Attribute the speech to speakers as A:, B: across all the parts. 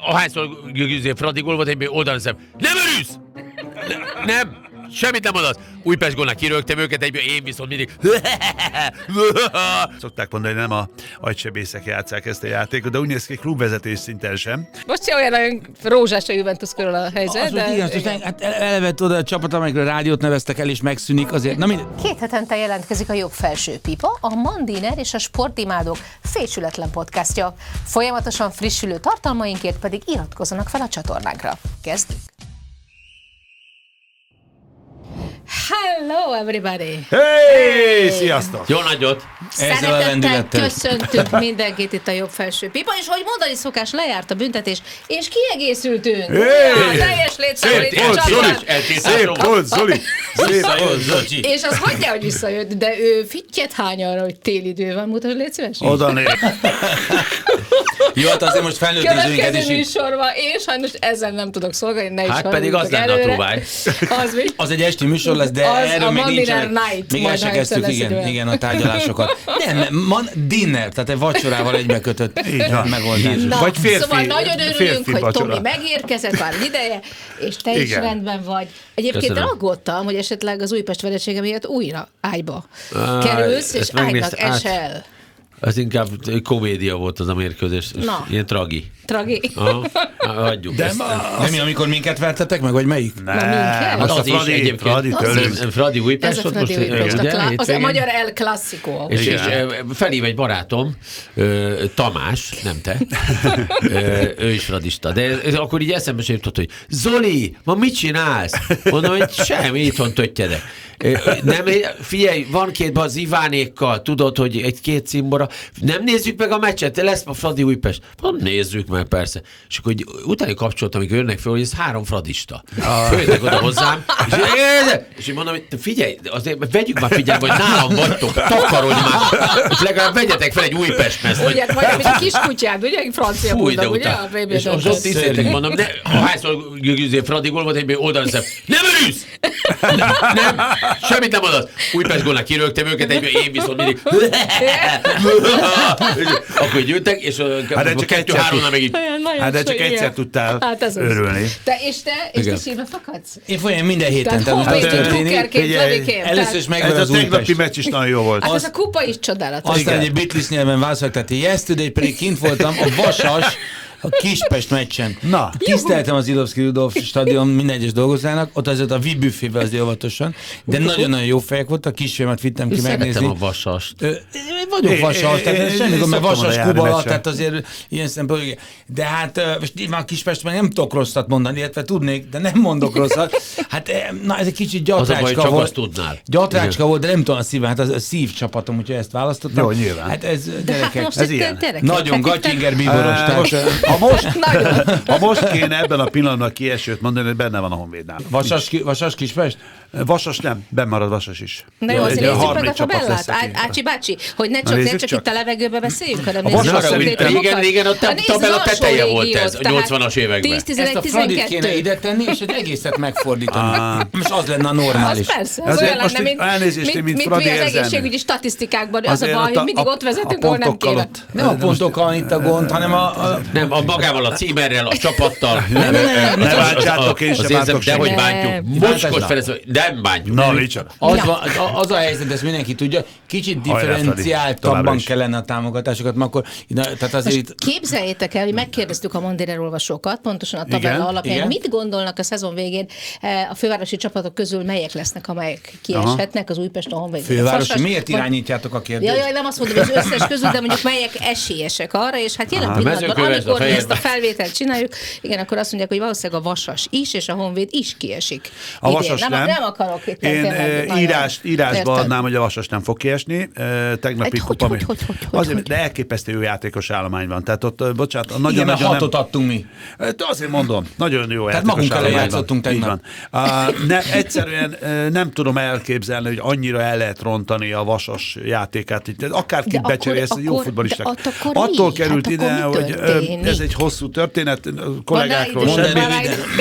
A: Ahányszor Fradi gól volt, egyből oldalra szem. Nem örülsz! Ne, nem! Semmit nem mondasz. Újpest gólnál kirögtem őket, egyből én viszont mindig.
B: Szokták mondani, hogy nem a agysebészek játszák ezt a játékot, de úgy néz ki klubvezetés szinten sem.
C: Most se olyan nagyon rózsás a Juventus körül a helyzet,
D: Az,
C: de...
D: hogy igen, most hát eleve oda a csapat, amelyikről rádiót neveztek el, és megszűnik azért. Na mind,
E: Két hetente jelentkezik a jobb felső pipa, a Mandiner és a Sportimádók fésületlen podcastja. Folyamatosan frissülő tartalmainkért pedig iratkozzanak fel a csatornánkra. Kezdjük!
C: Hello everybody!
B: Hey, sziasztok!
A: Jó nagyot!
C: Szeretettel köszöntünk mindenkit itt a jobb felső pipa, és hogy mondani szokás, lejárt a büntetés, és kiegészültünk!
B: Hey!
C: Ja, teljes létszámolít
B: Szép volt, Zoli! Szép volt, Zoli!
C: És az hagyja, hogy visszajött, de ő fittyet hány arra, hogy téli idő van, mutasd, légy szíves.
B: Oda.
D: Jó, hát azért most felnőtt nézőinket is
C: műsorban én sajnos ezzel nem tudok szolgálni, ne is
A: Hát pedig az lenne a próbáj.
C: Az mi?
D: Az egy esti műsor lesz, de
C: Az
D: erről
C: a
D: még nincsenek.
C: Night,
D: Még el
C: majd
D: se kezdtük, igen, igen, a tárgyalásokat. Nem, man, dinner, tehát egy vacsorával egybekötött megoldás.
C: Na,
B: Vagy férfi-
C: szóval nagyon örülünk, hogy
B: vacsora.
C: Tomi megérkezett már ideje, és te is rendben vagy. Egyébként
A: Köszönöm.
C: aggódtam, hogy esetleg az Újpest veresége miatt újra ágyba kerülsz, és ágynak esel.
A: Ez inkább komédia volt az a mérkőzés.
C: Na.
A: Ilyen tragi.
C: Tragi.
A: Aha. Hagyjuk
B: De
A: ezt.
B: ma,
D: Nem, mi, amikor minket vertetek meg, vagy melyik?
C: minket?
B: nem,
A: Hát
B: azt a
A: az is
B: Fradi,
A: egyébként.
B: Fradi
A: Az-
B: tőlünk.
A: Fradi Újpest
C: a Fradi
A: most,
C: Újpest, a,
A: ugye,
C: klá- az a magyar El Clasico.
A: És, és felhív egy barátom, Tamás, nem te, ő is radista, de akkor így eszembe se jutott, hogy Zoli, ma mit csinálsz? Mondom, hogy semmi, itthon töttyedek. Nem, figyelj, van két az Ivánékkal, tudod, hogy egy-két cimbora, nem nézzük meg a meccset, lesz ma Fradi Újpest. Mondom, nézzük meg, persze. És akkor így utána kapcsoltam, amikor jönnek fel, hogy ez három fradista. Följöttek oda hozzám, és, és én mondom, hogy figyelj, azért vegyük már figyelme, hogy nálam vagytok, takarodj már, és legalább vegyetek fel egy Újpest mezt,
C: Ugye, vagy mint a kiskutyád, ugye, egy francia
A: Fúj, de
C: buldog, ugye? A
A: És
C: döntő.
A: ott tiszteltek, mondom, ne, ahányszor Győző Fradi gól volt, egyből oldalra szem. Nem örülsz! Nem, nem, semmit nem mondasz. Újpest gólnál kirögtem őket, egyből én viszont mindig. Akkor így jöttek, és a
B: Hát de
A: hát
B: csak
A: kettő három
C: nagyon
B: Hát de csak egyszer tudtál
C: Hát ez az.
B: örülni.
C: Te, és te, és te sírva fakadsz?
D: Én folyam minden héten,
C: Tehát
D: tehát most az
C: honvéd
D: történik. Először is megvan
B: Ez
D: az
B: a tegnapi meccs is nagyon jó volt.
C: Hát ez a kupa is csodálatos.
D: Aztán egy Beatles nyelven válaszolok, tehát yesterday pedig kint voltam a Vasas, a Kispest meccsen.
B: Na.
D: Tiszteltem az Ilovszki Rudolf stadion minden egyes dolgozójának, ott azért a VIP büfével azért óvatosan, de nagyon-nagyon jó fejek voltak, a kisfilmet vittem ki
A: Szeretem
D: megnézni.
A: a vasast.
D: Ö, vagyok vasas, tehát semmi gond, mert vasas
B: meccsen.
D: tehát azért ilyen szempontból. De hát most már Kispestben nem tudok rosszat mondani, illetve tudnék, de nem mondok rosszat. Hát na ez egy kicsit gyatrácska volt.
A: tudnál.
D: Gyatrácska volt, de nem tudom a szív, hát az a szív csapatom, úgyhogy ezt választottam.
B: Jó, nyilván.
D: Hát ez
C: De hát
D: gyerekek.
B: ez ilyen.
D: Nagyon Gatyinger bíboros.
B: Ha, most, ha most kéne ebben a pillanatban kiesőt mondani, hogy benne van a Honvédnál.
D: Vasas, ki- Vasas Kispest?
B: Vasas nem, benn marad Vasas is.
C: Na jó, azért nézzük meg a tabellát. Ácsi bácsi, hogy ne csak, ne csak
B: csak.
C: itt a levegőbe beszéljünk, hanem
B: A
C: nézzük
B: Vasas
C: a
B: szerintem-
A: Régen- régen a tabella
C: az
A: teteje volt ez, a
C: tehát
A: 80-as években.
C: 10,
D: Ezt
C: 11,
D: a Fradit
C: 12.
D: kéne ide tenni, és egy egészet megfordítani. Most az lenne a
C: Az
D: normális.
C: persze, az olyan lenne, mint,
B: elnézést,
C: mint,
B: mint Fradi
C: mi az egészségügyi statisztikákban. Az a baj, hogy mindig ott vezetünk, ahol nem kéne.
D: Nem a pontokkal itt a gond, hanem a
A: Nem, a magával, a címerrel, a csapattal.
D: Nem, nem, nem,
B: ne bántsátok, én sem bántok
A: De hogy bántjuk. Mocskos Ferenc, nem bántjuk.
B: Na.
D: Az, van, az, a helyzet, ezt mindenki tudja, kicsit differenciáltabban kellene a támogatásokat, mert akkor, na, tehát azért itt,
C: Képzeljétek el, hogy megkérdeztük a Mandiner olvasókat, pontosan a tabella alapján,
D: igen.
C: mit gondolnak a szezon végén eh, a fővárosi csapatok közül, melyek lesznek, amelyek kieshetnek, az Újpest, a Honvéd.
D: fővárosi,
C: Fasas,
D: miért irányítjátok a kérdést?
C: Ja, ja, nem azt mondom, hogy az összes közül, de mondjuk melyek esélyesek arra, és hát jelen pillanatban, amikor mi ezt a felvételt csináljuk, igen, akkor azt mondják, hogy valószínűleg a Vasas is, és a Honvéd is kiesik.
B: A
C: idén.
B: Vasas
C: nem,
B: nem.
C: nem akarok itt
B: Én
C: nagyon-
B: írás, írásba
C: Érted?
B: adnám, hogy a Vasas nem fog kiesni. Eh, Tegnapi
C: Hát hogy,
B: kupa.
C: hogy, hogy, hogy, hogy,
B: Azért,
C: hogy?
B: de elképesztő jó játékos állomány van. Tehát ott, eh, bocsánat, a
D: Igen, mert
B: nagyon-nagyon
D: hatot
B: nem...
D: adtunk mi.
B: De azért mondom, nagyon jó
D: Tehát
B: játékos állomány
D: játszottunk
B: van. Így
D: tegnap.
B: van. Uh, ne, egyszerűen nem tudom elképzelni, hogy annyira el lehet rontani a Vasas játékát. Itt, akárkit becserélsz, jó futballisták. Attól került
C: Hát
B: ide, hogy ez ez egy hosszú történet, kollégákról
C: röviden.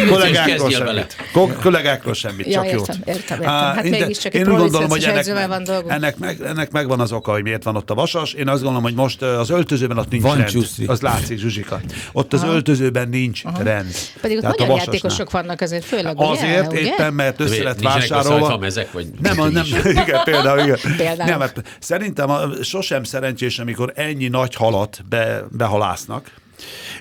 B: Kollégákról semmit. Kollégákról semmit, csak jót.
C: értem, értem. Hát
B: én-
C: mégiscsak egy
B: én úgy gondolom, hogy ennek,
C: van
B: ennek, meg, ennek megvan az oka, hogy miért van ott a vasas. Én azt gondolom, hogy most az öltözőben ott nincs
D: Van
B: rend.
D: csúszi.
B: Az látszik, Zsuzsika. Ott az öltözőben nincs rend.
C: Pedig ott magyar játékosok vannak azért, főleg?
B: Azért éppen, mert össze lett vásárolva. Nem, nem, igen, például, igen.
C: Például.
B: Nem, mert szerintem sosem szerencsés, amikor ennyi nagy halat be, behalásznak,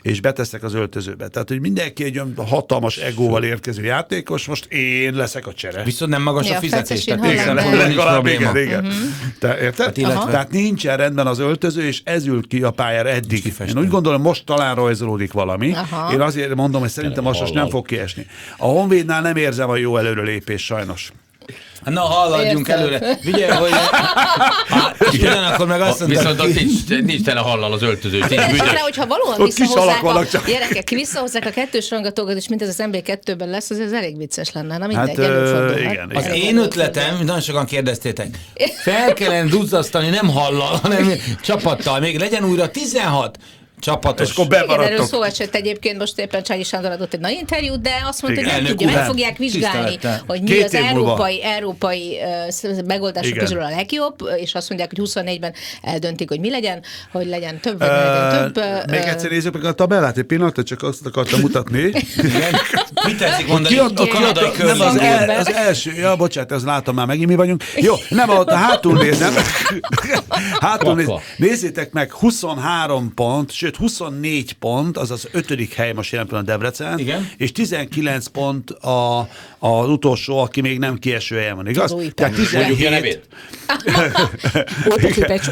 B: és betesznek az öltözőbe. Tehát, hogy mindenki egy olyan hatalmas egóval érkező játékos, most én leszek a csere.
D: Viszont nem magas
C: Ja,
D: a fizetés. Tehát nincs
B: Legalább igen, igen.
C: Mhm.
B: Te, érted?
D: Hát illetve-
B: Tehát nincsen rendben az öltöző, és ez ült ki a pályára eddig. Én úgy gondolom, most talán rajzolódik valami.
C: Aha.
B: Én azért mondom, hogy szerintem Vasas nem fog kiesni. A Honvédnál nem érzem a jó előrelépés sajnos.
D: Na, haladjunk
C: Értem.
D: előre. Figyelj, hogy... Hát, és ugyanakkor meg azt mondta,
A: Viszont ott nincs, nincs tele hallal az öltöző,
C: aztán, hogyha valóan
B: Ott kis
C: visszahozzák a
B: csak.
C: gyerekek, visszahozzák a kettős rangatókat, és mint ez az MB2-ben lesz, az ez elég vicces lenne. Na mindegy,
B: Hát,
C: előfordulhat.
B: igen,
D: Az
B: igen.
D: én ötletem, nagyon sokan kérdeztétek, fel kellene duzzasztani nem hallal, hanem csapattal. Még legyen újra 16 csapatos.
B: És akkor
C: Igen, erről
B: bemaradtok.
C: szó esett egyébként, most éppen Csányi Sándor adott egy nagy interjút, de azt mondta,
B: Igen.
C: hogy nem tudja, meg fogják vizsgálni, hogy mi
B: Két
C: az
B: év múlva.
C: európai, európai uh, megoldások
B: Igen.
C: közül a legjobb, és azt mondják, hogy 24-ben eldöntik, hogy mi legyen, hogy legyen több, vagy legyen több. ö,
B: Még egyszer nézzük meg a tabellát, egy pillanatot, csak azt akartam mutatni.
D: Mit tetszik mondani?
B: Ki
D: a kanadai
B: nem az, el, az első, ja, bocsánat, az látom már megint mi vagyunk. Jó, nem, ott a hátul nézem. hátul néz, nézzétek meg, 23 pont, sőt 24 pont, az az ötödik hely most jelen pillanat Debrecen,
D: Igen.
B: és 19 pont a, az utolsó, aki még nem kieső helyen van, igaz?
C: Az.
B: Tehát
A: Mondjuk ki a
B: 17,
A: nevét?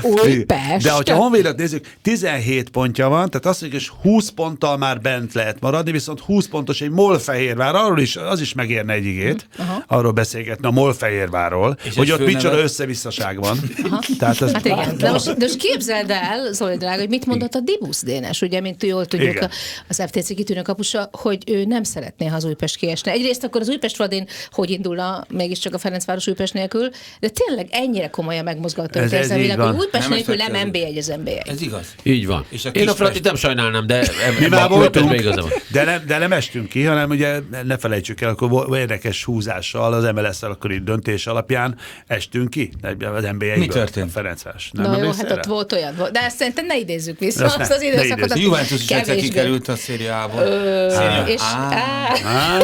C: Újpest,
B: de hogyha a Honvédet nézzük, 17 pontja van, tehát azt mondjuk, és 20 ponttal már bent lehet maradni, viszont 20 pontos egy Molfehérvár, arról is, az is megérne egy igét, arról beszélgetni, a Molfehérvárról,
D: És
B: hogy ott micsoda összevisszaság van. Tehát ez,
C: Hát igen, de most, de most képzeld el, Zoli drága, hogy mit mondott a Dibusz Dénes, ugye, mint jól tudjuk,
B: Igen.
C: az FTC kitűnő kapusa, hogy ő nem szeretné, ha az Újpest kiesne. Egyrészt akkor az Újpest Fradin hogy indulna mégiscsak a Ferencváros Újpest nélkül, de tényleg ennyire komolyan megmozgató
B: Ez- ez van.
C: hogy Újpest
D: Nem
C: nélkül nem
D: tetszett.
C: NB1 az NB1.
D: Ez igaz.
A: Így van.
D: És a
A: Én a? Fratit nem sajnálnám, de
B: mi már voltunk, de nem, de nem estünk ki, hanem ugye ne felejtsük el, akkor érdekes húzással, az MLS-szel akkori döntés alapján estünk ki az NBA-ből.
D: Mi történt?
B: A Ferencváros. Nem
C: Na jó, hát ott volt olyan, volt. de ezt szerintem ne idézzük vissza,
B: Azt
C: azt, az időszakot. azt
D: Juventus is egyszer kikerült a szériából.
C: Ö, és,
D: Á.
C: á,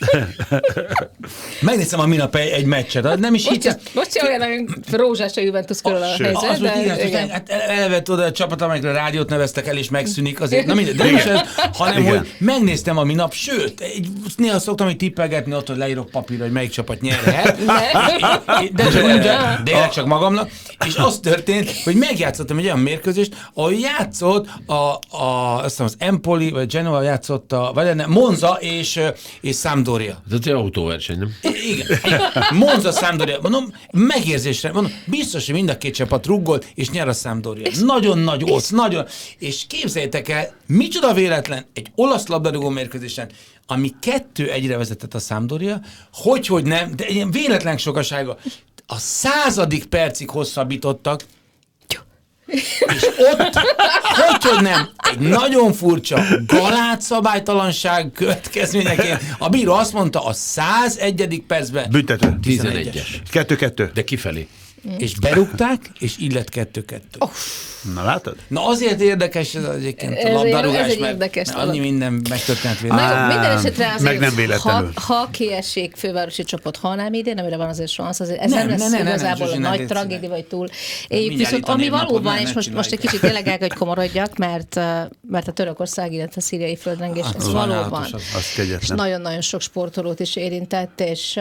D: Megnéztem a minap egy, meccset, az nem is
C: most,
D: hiszem.
C: most se olyan, rózsás a Juventus körül a helyzet,
D: Az
C: de
D: igen. Hát a csapat, amelyikre rádiót neveztek el, és megszűnik azért. Na mindegy, de nem is ez, hanem
B: Igen.
D: hogy megnéztem a minap, sőt, egy, néha szoktam hogy tippelgetni ott, hogy leírok papírra, hogy melyik csapat nyerhet. De csak, de, de csak magamnak. És az történt, hogy megjátszottam egy olyan mérkőzést, ahol játszott a, a, azt hiszem az Empoli, vagy Genoa játszott, a, vagy nem, Monza és, és Sampdoria.
A: Ez egy autóverseny, nem?
D: Igen, igen. Monza Sampdoria. Mondom, megérzésre, mondom, biztos, hogy mind a két csapat ruggolt, és nyer a Sampdoria. Nagyon nagy osz, nagyon. És képzeljétek el, micsoda véletlen, egy olasz labdarúgó mérkőzésen, ami kettő egyre vezetett a Sampdoria, hogy, hogy nem, de ilyen véletlen sokasága. A századik percig hosszabbítottak, és ott, hogy, hogy nem, egy nagyon furcsa galátszabálytalanság következményeként a bíró azt mondta, a 101. percben
B: Büntető.
A: 11-es.
B: Kettő-kettő.
A: De kifelé.
D: És berúgták, és lett kettő-kettő.
B: Na látod?
D: Na azért érdekes ez egyébként
C: Ez
D: a labdarúgás,
C: ez egy
D: mert,
C: érdekes
D: mert annyi minden megtörtént véletlenül.
C: jó, minden esetre azért,
B: meg nem véletlenül.
C: Ha, ha kiesik fővárosi csapat, ha nem idén, amire van azért szansz, azért ez
D: Nem,
C: nem, lesz
D: ne, ne, ne, ne,
C: igazából
D: Zsuzsi,
C: a
D: ne
C: nagy tragédia, vagy túl. Éljük viszont ami valóban, és most, most egy kicsit tényleg el, hogy komorodjak, mert, mert a Törökország, illetve a szíriai földrengés, ez valóban. nagyon-nagyon sok sportolót is érintett, és,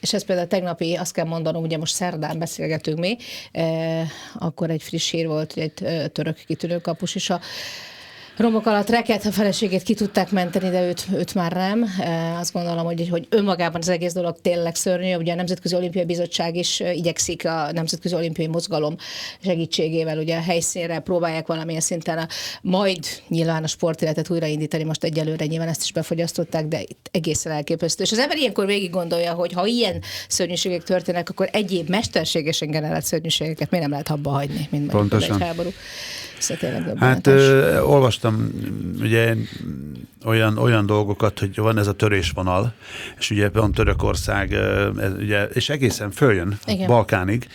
C: és ez például tegnapi, azt kell mondanom, ugye most szerdán beszélgetünk mi, uh, akkor egy friss hír volt, hogy egy uh, török kitűnő kapus is a Romok alatt reket, a feleségét ki tudták menteni, de őt, őt már nem. E, azt gondolom, hogy, hogy önmagában az egész dolog tényleg szörnyű. Ugye a Nemzetközi Olimpiai Bizottság is e, igyekszik a Nemzetközi Olimpiai Mozgalom segítségével, ugye a helyszínre próbálják valamilyen szinten a, majd nyilván a sportéletet újraindítani, most egyelőre nyilván ezt is befogyasztották, de itt egészen elképesztő. És az ember ilyenkor végig gondolja, hogy ha ilyen szörnyűségek történnek, akkor egyéb mesterségesen generált szörnyűségeket miért nem lehet abba hagyni, mint
B: Pontosan.
C: egy háború. Tényleg
B: Hát ö, olvastam ugye olyan, olyan dolgokat, hogy van ez a törésvonal, és ugye pont Törökország, ez, ugye, és egészen följön
C: Igen.
B: Balkánig,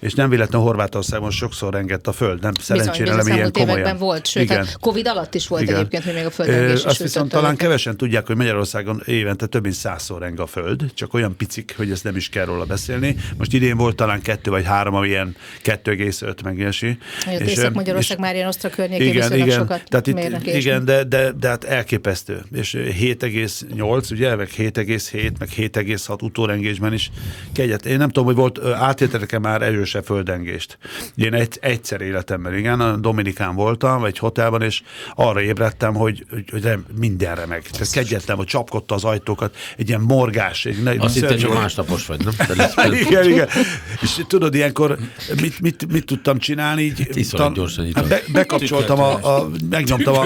B: és nem véletlen Horvátországon sokszor rengett a föld, nem szerencsére nem ilyen komolyan.
C: években volt, sőt,
B: Igen.
C: hát Covid alatt is volt
B: Igen.
C: egyébként, hogy még a földrengés
B: Azt viszont talán
C: őket.
B: kevesen tudják, hogy Magyarországon évente több mint százszor reng a föld, csak olyan picik, hogy ezt nem is kell róla beszélni. Most idén volt talán kettő vagy három, ami ilyen 2,5 meg ilyesmi. És,
C: Észak-Magyarország
B: és-
C: már ilyen osztra környékén
B: igen, igen.
C: sokat
B: Tehát itt, igen, de, de, de hát elképesztő. És 7,8, ugye, meg 7,7, meg 7,6 utórengésben is kegyet. Én nem tudom, hogy volt, átéltetek-e már erősebb földengést. Én egy, egyszer életemben, igen, a Dominikán voltam, egy hotelban, és arra ébredtem, hogy, hogy, hogy nem, mindenre meg. Tehát kegyetlen, hogy csapkodta az ajtókat, egy ilyen morgás. Egy, egy
A: Azt hittem,
B: volt.
A: másnapos vagy, nem?
B: Igen, igen. És tudod, ilyenkor mit, mit, mit tudtam csinálni? Így,
A: iszonyat gyorsan
B: hát be, bekapcsoltam a, a, megnyomtam a,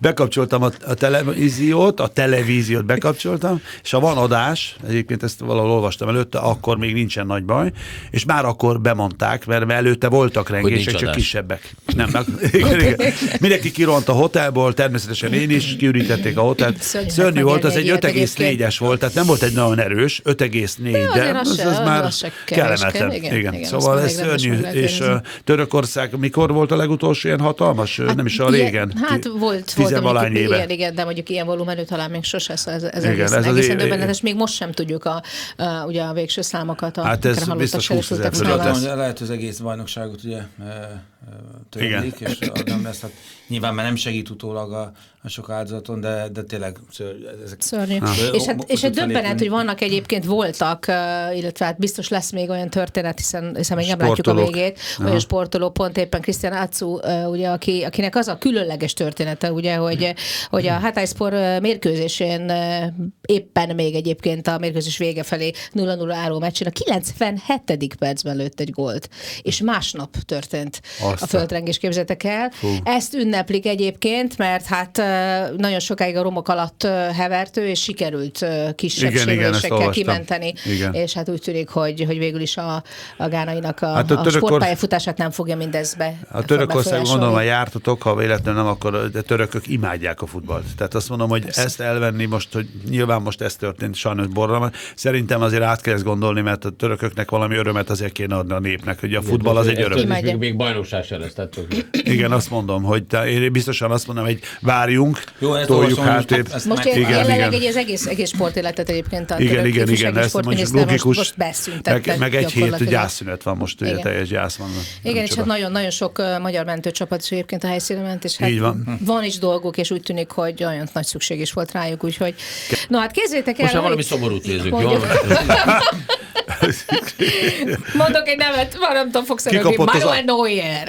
B: bekapcsoltam a, a televíziót, a televíziót bekapcsoltam, és ha van adás, egyébként ezt valahol olvastam előtte, akkor még nincsen nagy baj, és már akkor bemondták, mert előtte voltak rengések, csak
A: adás.
B: kisebbek. Nem, meg, igen, igen. Mindenki kiront a hotelból, természetesen én is, kiürítették a hotelt.
C: Szörnyű
B: Szörnyű volt, az egy
C: egy ilyet
B: 5,4-es volt, tehát nem volt egy nagyon erős, 5,4, de,
C: azért az
B: az, az
C: az-
B: már kellemetlen.
C: igen,
B: Igen,
C: igen,
B: Szóval ez szörnyű, és Törökország, mikor volt a legutolsó ilyen hatalmas? Hát, nem is a régen.
C: Hát volt, volt
B: Tizenvalány
C: mondjuk,
B: éve.
C: igen, igen, de mondjuk ilyen volumenű talán még sose, szóval ez, ez
B: Igen,
C: egészen,
B: ez az
C: egészen
B: é-
C: döbbenetes. Még most sem tudjuk a, a, ugye a végső számokat. A,
B: Hát ez biztos 20 000
C: sérültek
B: fölött
C: számára.
B: lesz.
D: Tudom, hogy lehet, az egész bajnokságot ugye törlik,
B: Igen.
D: és nem lesz, hát nyilván már nem segít utólag a, a sok áldozaton, de, de tényleg ször, ezek
C: Szörnyű.
D: Ah.
C: És, hát, és egy döbbenet, hogy vannak egyébként voltak, illetve hát biztos lesz még olyan történet, hiszen, hiszen még nem látjuk a végét, olyan sportoló, pont éppen Krisztián uh, ugye, aki, akinek az a különleges története, ugye, hogy, hogy a Hatayspor uh, mérkőzésén éppen még egyébként a mérkőzés vége felé 0-0 álló meccsén a 97. percben lőtt egy gólt, és másnap történt
B: Azt
C: a
B: a-
C: földrengés, képzeljétek el. Ezt ünneplik egyébként, mert hát nagyon sokáig a romok alatt uh, hevert ő, és sikerült kisebb
B: Igen, igen,
C: kimenteni,
B: Igen.
C: és hát úgy tűnik, hogy, hogy végül is a, a gánainak a,
B: Hát a
C: a, sportpályafutását nem fogja mindezbe
B: A Törökország mondom, ha jártatok, ha véletlenül nem, akkor a törökök imádják a futballt. Tehát azt mondom, hogy ezt elvenni most, hogy nyilván most ez történt sajnos borra, szerintem azért át kell ezt gondolni, mert a törököknek valami örömet azért kéne adni a népnek, hogy a futball az egy öröm.
A: Még, még bajnokság lesz, tehát tök-
B: Igen, azt mondom, hogy te, én biztosan azt mondom, hogy várjunk,
D: Jó, ezt
B: toljuk hátrébb.
D: ezt
C: Most
D: meg-
C: én
B: Igen,
C: jelenleg
B: igen.
C: egy az egész, egész sportéletet egyébként a
B: Igen, igen, igen, ez
C: sportminiszter
B: logikus.
C: most, most
B: meg, meg egy hét gyászszünet van most, ugye
C: Igen.
B: teljes gyász van.
C: Igen, és hát nagyon-nagyon sok magyar mentőcsapat is egyébként a helyszínre ment, és hát
B: Így van.
C: van is dolgok, és úgy tűnik, hogy olyan nagy szükség is volt rájuk, úgyhogy... Na hát kézzétek el,
A: Most már valami szomorút?
C: Mondjuk. Mondok egy nevet, már nem tudom, fogsz.
B: Kikapott
C: Manuel Neuer.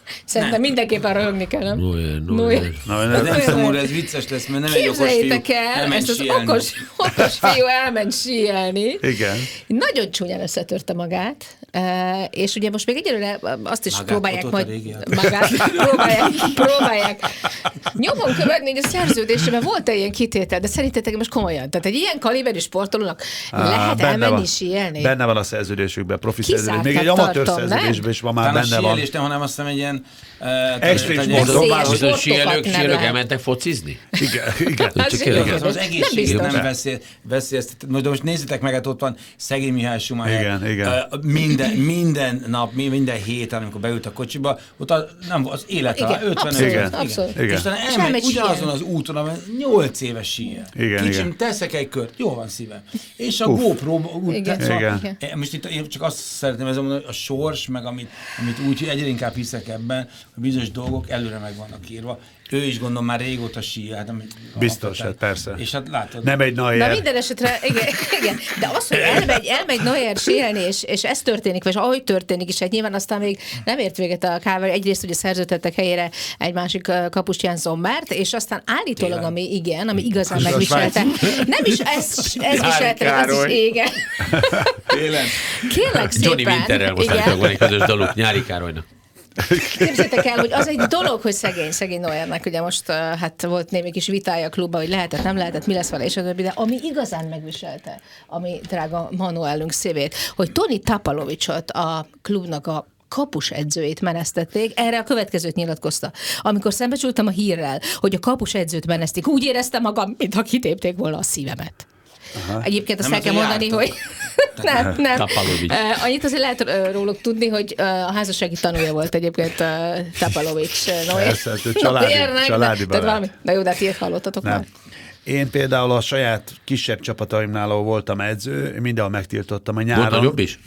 C: Szerintem mindenképpen röhögni kell, nem?
A: Neuer.
C: Neuer.
B: Na,
D: Ez
B: ez,
D: nem szomorú, ez vicces lesz, mert nem egy okos fiú.
C: Képzeljétek el, ezt az
D: síelni.
C: okos, okos fiú elment síelni.
B: igen.
C: Nagyon csúnyán összetörte magát, eh, és ugye most még egyelőre azt is
D: Magát,
C: próbálják majd, magát, próbálják, próbálják nyomon követni, hogy a szerződésben volt egy ilyen kitétel, de szerintetek most komolyan, tehát egy ilyen kaliberű sportolónak lehet
B: benne
C: elmenni
B: van.
C: síelni?
B: Benne van a szerződésükben, profi szerződés. Még egy amatőr
C: nem?
B: szerződésben is van már benne van.
D: nem, hanem azt hiszem egy ilyen... Uh,
B: Extrém sport,
C: Veszélyes
B: próbálom.
A: Most a
C: sportokat
A: síelők,
C: nem
A: síelők elmentek focizni?
B: Igen, igen.
C: Hát
A: Csak igen.
D: Az, az
C: nem
D: egészség
C: biztos.
D: nem veszély, veszélyeztet. De most nézzétek meg, hát ott van szegény Mihály Schumacher.
B: Igen, igen.
D: Uh, minden, minden nap, mi- minden héten, amikor beült a kocsiba, ott a, nem, az élete,
C: Igen,
D: 55.
C: abszolút,
B: Igen,
C: abszolút.
B: igen.
D: És
C: És
D: elmegy ugyanazon az úton, amely 8 éves síel.
B: Igen,
D: Kicsim,
B: igen.
D: teszek egy kört, jó van szívem. És a GoPro, úgy,
C: Igen.
B: Igen.
C: Igen.
D: Eh, Most itt én csak azt szeretném ezzel mondani, hogy a sors, meg amit, amit úgy, hogy egyre inkább hiszek ebben, hogy bizonyos dolgok előre meg vannak írva. Ő is gondolom már régóta síel. Hát,
B: Biztos, hát persze.
D: És hát látod.
B: Nem egy
C: Na
B: Neuer.
C: minden esetre, igen, igen, de az, hogy elmegy, elmegy Neuer síelni, és, és ez történik, vagy ahogy történik, és hát nyilván aztán még nem ért véget a káver. Egyrészt ugye szerződtettek helyére egy másik kapust Ján Zombert, és aztán állítólag,
D: Tényleg.
C: ami igen, ami igazán
B: És
C: megviselte, nem is ez, ez viselte, az is igen.
D: Tényleg.
C: Kérlek szépen.
A: Johnny Winterrel most állítólag van egy közös daluk, Nyári Károlynak.
C: Képzeljétek el, hogy az egy dolog, hogy szegény, szegény Neuernek, ugye most hát volt némi kis vitája a klubban, hogy lehetett, nem lehetett, mi lesz vele, és a többi, de ami igazán megviselte, ami drága Manuelünk szívét, hogy Tony Tapalovicsot, a klubnak a kapus edzőjét menesztették. Erre a következőt nyilatkozta. Amikor szembesültem a hírrel, hogy a kapus edzőt menesztik, úgy éreztem magam, mintha kitépték volna a szívemet. Aha. Egyébként azt
D: Nem
C: el kell mondani,
D: jártak.
C: hogy nem, nem.
A: Tapalovics.
C: Uh, annyit azért lehet uh, róluk tudni, hogy uh, a házassági tanulja volt egyébként uh, Tapalovics uh, Noé.
B: Persze, hát ő családi- családi
C: de, tehát valami. Na jó, de hát ilyet hallottatok
B: Nem.
C: már.
B: Én például a saját kisebb csapataimnál, ahol voltam edző, mindenhol megtiltottam a nyáron.
A: Volt nagyobb is?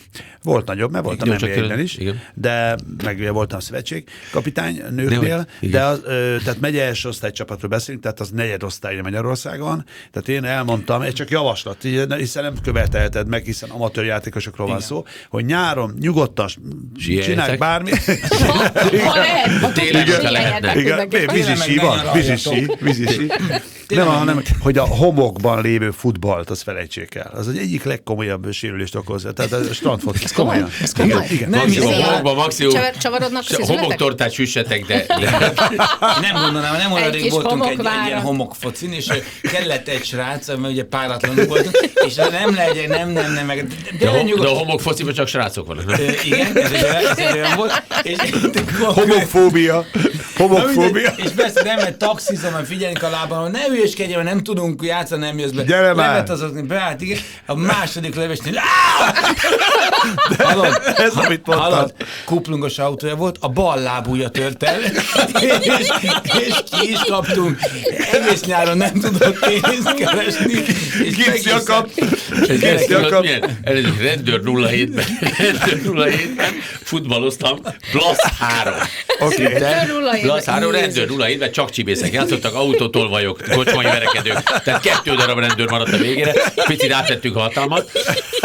B: Volt nagyobb, mert voltam nba is,
A: igen.
B: de meg ugye voltam szövetség kapitány nőknél, de,
A: igen.
B: az, ö, tehát megye első osztálycsapatról beszélünk, tehát az negyed osztály Magyarországon, tehát én elmondtam, ez csak javaslat, hiszen nem követelheted meg, hiszen amatőr játékosokról van szó, hogy nyáron nyugodtan csinálj bármi.
C: Ha lehet, ha
A: Tényleg, ha lehetne.
B: Igen, vízisi van, vízisi, vízisi. Nem, hanem, hogy a homokban lévő futballt, az felejtsék el. Az az egyik legkomolyabb sérülést okozza. Tehát a strandfot. Ez
C: komoly? Ez komoly?
B: Igen, igen.
D: Nem,
A: Maximum,
C: a-
A: homokban maximum.
C: csavar- csavarodnak a?
A: Homoktortát süssetek, de, de
D: Nem gondolnám, nem olyan
C: Egy
D: rég voltunk egy, egy ilyen homokfocin, és kellett egy srác, mert ugye páratlanul voltunk, és nem legyen, nem, nem, nem, meg,
A: de,
D: de,
A: a,
D: de
A: de a homokfociban csak srácok vannak.
D: Igen, ez egy olyan- ez egy olyan volt. És,
B: Homofóbia. Homofóbia.
D: és persze nem, mert taxizom, mert figyeljünk a lábam, hogy ne hülyeskedjen, mert nem tudunk játszani, nem jössz be.
B: Gyere már!
D: Levet azokni, beállt, igen. A második lövésnél, Hallod?
B: Ez, amit mondtad.
D: Hallod? Kuplungos autója volt, a bal lábúja tört el, és, és ki is kaptunk. Egész nyáron nem tudott pénzt keresni.
B: Gipszi
A: tudod,
B: akap.
A: milyen? Először rendőr 07-ben, rendőr 07-ben futballoztam, plusz 3.
B: Oké.
C: Rendőr 07-ben.
A: Plusz 3,
C: Jézus.
A: rendőr 07-ben csak csibészek játszottak, autótolvajok, kocsmai verekedők, tehát kettő darab rendőr maradt a végére, picit átvettük a hatalmat,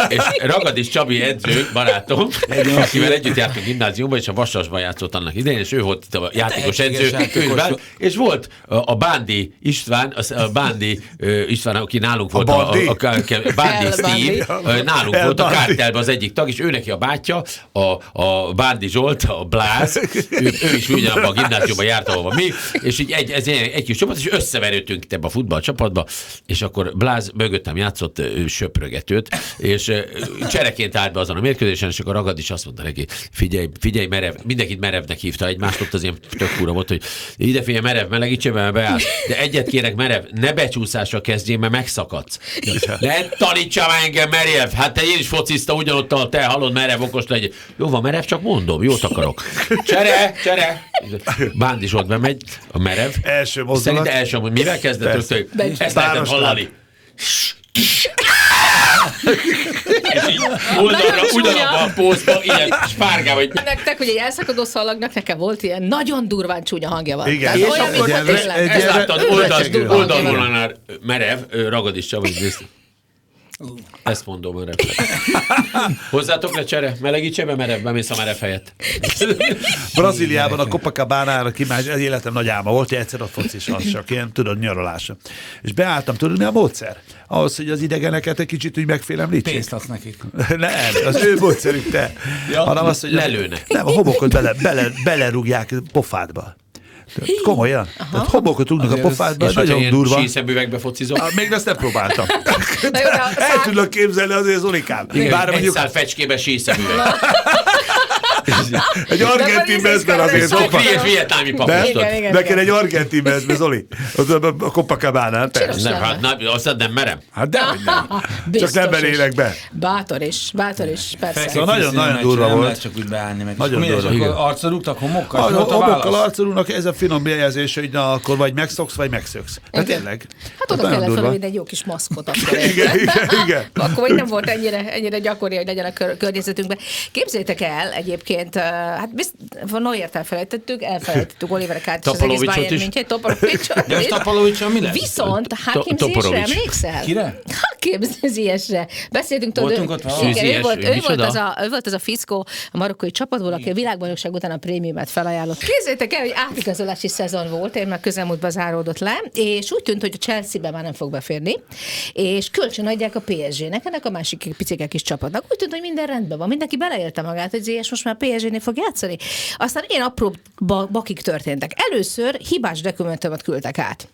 A: és Ragadis Csabi edző, barátom, akivel együtt jártunk gimnáziumban, és a Vasasban játszott annak idején, és ő volt itt a játékos edző, vált, és volt a, Bándi István, a Bándi István, aki nálunk volt, a,
B: Bandi?
A: a, a, a Bándi Steve, nálunk
B: El
A: volt a kártelben az egyik tag, és ő neki a bátyja, a, a Bándi Zsolt, a Bláz, ő, ő is ugyanabban a gimnáziumban járt, ahova mi, és így egy, ez egy, egy kis csapat, és összeverődtünk itt ebbe a futballcsapatba, és akkor Bláz mögöttem játszott söprögetőt, és csereként állt be azon a mérkőzésen, és akkor ragad is azt mondta neki, figyelj, figyelj, merev, mindenkit merevnek hívta egymást, ott az ilyen tök fura volt, hogy ide figyelj, merev, melegítse mert beáll. De egyet kérek, merev, ne becsúszásra kezdjél, mert megszakadsz. Ne tanítsa már engem, merev, hát te én is focizta ugyanott, ahol te hallod, merev, okos legyen. Jó van, merev, csak mondom, jót akarok. Csere, csere. Bándi Zsolt bemegy, a merev.
B: Első mozdulat.
A: Szerintem első, hogy mivel kezdett
B: Persze.
A: rögtön, ezt lehetett hallani. És így oldalra, ugyanabban a pózban, ilyen spárgá, vagy
C: Nektek, hogy egy elszakadó szalagnak nekem volt ilyen nagyon durván csúnya hangja van.
B: Igen.
C: Tehát
B: És
C: olyan,
B: akkor
C: tényleg-
A: ezt láttad,
B: re-
A: oldal,
B: recsegő
A: oldalvonalnál merev, ragad is nézd. Ezt mondom merev. Hozzátok le csere, melegítse be merev, bemész a merev helyett.
B: Brazíliában a Copacabana-ra kimás, ez életem nagy álma volt, hogy egyszer ott focis csak ilyen, tudod, nyaralásra. És beálltam, tudod, mi a módszer? Ahhoz, hogy az idegeneket egy kicsit úgy megfélemlítsék.
D: Pénzt adsz nekik.
B: Nem, az ő módszerük te.
D: Ja.
B: Hanem az, hogy
A: Lelőnek.
B: Nem, a homokot bele, bele, belerúgják pofádba. Tehát Komolyan. Tehát homokot rúgnak a pofádba,
A: És
B: nagyon durva.
A: síszemüvegbe focizok,
B: Ah, Még ezt nem próbáltam.
C: Na jó,
B: El tudok képzelni azért Zolikám. Bár
A: egy
B: mondjuk
A: szál fecskébe síszemüveg.
B: egy argentin
C: ez
B: mezben azért.
A: Viet, vietnámi
B: De?
C: igen.
B: Neked egy argentin mezbe, Zoli. Az a, a Copacabana.
A: Nem, hát nem, azt nem merem.
B: Hát dehogy nem. Csak nem belélek be.
C: Bátor is, bátor is, persze.
B: Szóval nagyon- nagyon durva volt.
D: csak úgy beállni meg.
B: Nagyon
D: durva. Arcra rúgtak homokkal?
B: Homokkal
D: válasz?
B: arcolónak ez a finom bejegyzés, hogy na, akkor vagy megszoksz, vagy megszöksz. Hát tényleg.
C: Hát oda
B: nagyon
C: kellett felvenni egy jó kis maszkot akkor.
B: Igen, igen, igen.
C: Akkor nem volt ennyire, ennyire gyakori, hogy legyen a kör, környezetünkben. Képzeljétek el egyébként, uh, hát bizt, van Neuert elfelejtettük, elfelejtettük Oliver Kárt és az egész
A: Topalovicsot
C: Bayern
A: is.
C: München, Topalovicsot
D: De. Tapalovicsal mi lesz?
C: Viszont Hakim
A: To-
C: Ziyechre
A: Toporovics.
C: emlékszel?
D: Kire?
C: Hakim Ziyechre. Beszéltünk tudod.
D: Voltunk
C: ő-
D: ott valahol?
C: Igen, ő volt,
A: ő
C: volt az a, ő volt az a fickó a marokkói csapatból, aki a világbajnokság után a prémiumát felajánlott. Képzeljétek el, hogy átigazolási szezon volt, én már közelmúltban záródott le, és úgy tűnt, hogy a Chelsea-be már nem fog beférni, és kölcsön adják a PSG-nek, ennek a másik picike kis csapatnak. Úgy tűnt, hogy minden rendben van, mindenki beleélte magát, hogy Ziyech most már PSG-nél fog játszani. Aztán én apró ba- bakik történtek. Először hibás dokumentumot küldtek át.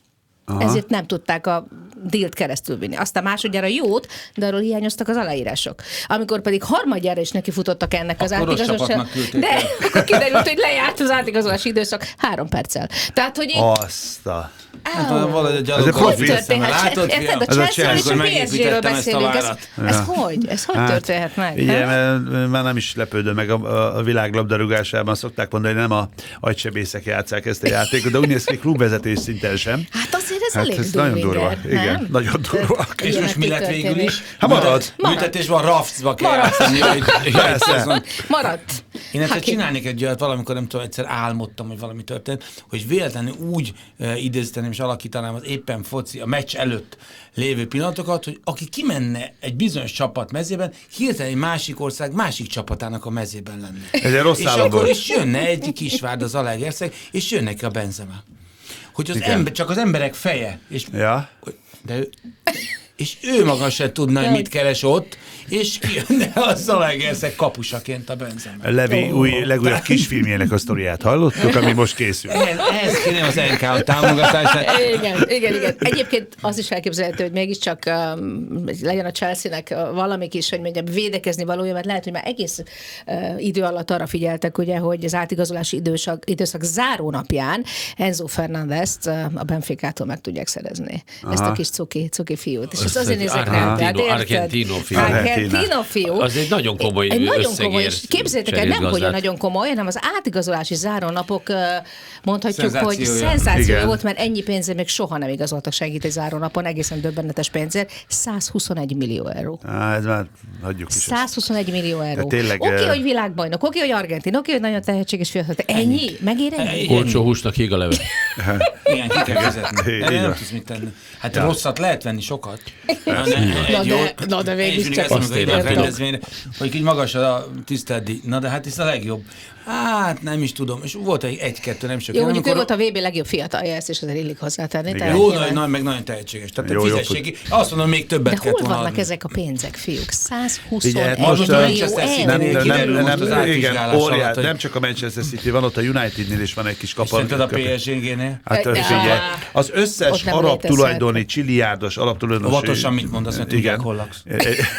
C: Aha. ezért nem tudták a dílt keresztül vinni. Aztán másodjára jót, de arról hiányoztak az aláírások. Amikor pedig harmadjára is neki futottak ennek az
D: küldték
C: de akkor kiderült, hogy lejárt az átigazolási időszak három perccel. Tehát, hogy így,
B: Azt a...
D: Hát valahogy a
B: Ezek hogy
C: történhet?
D: látod,
C: Érted,
D: fiam?
C: a
B: Ez a
C: Chelsea és a PSG-ről beszélünk. Ez, ez hogy? Ez hogy történhet meg?
B: Mert már nem is lepődöm meg a, a, a világ labdarúgásában szokták mondani, hogy nem a agysebészek játszák ezt a játékot, de úgy néz ki klubvezetés szinten sem.
C: Hát azért ez
B: Hát
C: elég
B: ez nagyon durva. Igen,
C: nem?
B: nagyon durva.
C: Ez-
D: És most mi lett végül is?
B: Hát marad.
D: Büntetés van, rafcba kell
C: Marad.
D: játszani.
C: Maradt.
D: Én egyszer csinálnék egy olyat, valamikor nem tudom, egyszer álmodtam, hogy valami történt, hogy véletlenül úgy uh, idézteném és alakítanám az éppen foci, a meccs előtt lévő pillanatokat, hogy aki kimenne egy bizonyos csapat mezében, hirtelen egy másik ország másik csapatának a mezében lenne.
B: Ez egy rossz
D: és akkor is jönne egy kisvárd az Alegerszeg, és jön neki a Benzema. Hogy az
B: Igen.
D: ember, csak az emberek feje. És,
B: Ja.
D: de ő, és ő maga se tudna, hogy mit keres ott, és kijönne a Zalaegerszeg kapusaként a Benzema.
B: Levi új, legújabb kisfilmjének a sztoriát hallottuk, ami most készül.
D: Ehhez, ehhez kérem az NK támogatását.
C: Igen, igen, igen. Egyébként az is elképzelhető, hogy mégiscsak um, legyen a Chelsea-nek uh, valami kis, hogy mondjam, védekezni valója, mert lehet, hogy már egész uh, idő alatt arra figyeltek, ugye, hogy az átigazolási időszak, időszak záró napján Enzo Fernandezt uh, a Benficától meg tudják szerezni. Aha. Ezt a kis cuki, cuki fiút. És
A: Azt
C: azért nézek rá.
A: Argentino- fiú.
C: Argentino fiú.
A: Az egy nagyon komoly
C: egy nagyon komoly, és képzeljétek el, nem hogy nagyon komoly, hanem az átigazolási zárónapok mondhatjuk, hogy szenzáció volt, mert ennyi pénzért még soha nem igazoltak senkit egy zárónapon, egészen döbbenetes pénzért. 121 millió euró.
B: Á, ez már hagyjuk is. ezt.
C: 121 millió euró.
B: tényleg,
C: Oké, hogy világbajnok, oké, hogy argentin, oké, hogy nagyon tehetséges fiatal. de Ennyi? Megér ennyi?
A: Olcsó húsnak ég a leve.
D: Igen, ki kell vezetni. Nem tudsz mit tenni. Hát rosszat lehet venni sokat. Na,
C: Na de- na de végig csak azt
D: rendezvényre, hogy így magas a tiszteletdíj. Na de hát ez a legjobb. Hát nem is tudom. És volt egy egy-kettő, nem sok.
C: Jó, mondjuk ő
D: amikor-
C: volt a VB legjobb fiatalja, ezt is azért illik hozzátenni. tehát
D: Jó, nagy, nagy, meg nagyon tehetséges. Tehát
B: Jó,
D: jó,
B: jó.
D: Azt mondom, még többet
C: De hol vannak
D: adni.
C: ezek a pénzek, fiúk? 121
B: Figyelj,
C: millió
B: most,
C: euró.
B: uh,
D: Manchester City
B: Nem, nem, nem, nem, igen, óriás,
D: hogy-
B: nem csak a Manchester City van, ott a Unitednél is van egy kis kapal.
D: Szerinted a PSG-nél?
B: Hát figyelj, az összes arab tulajdoni, csiliárdos, arab tulajdonos.
D: Óvatosan mit mondasz, mert tudják,
B: Igen.
D: hol laksz.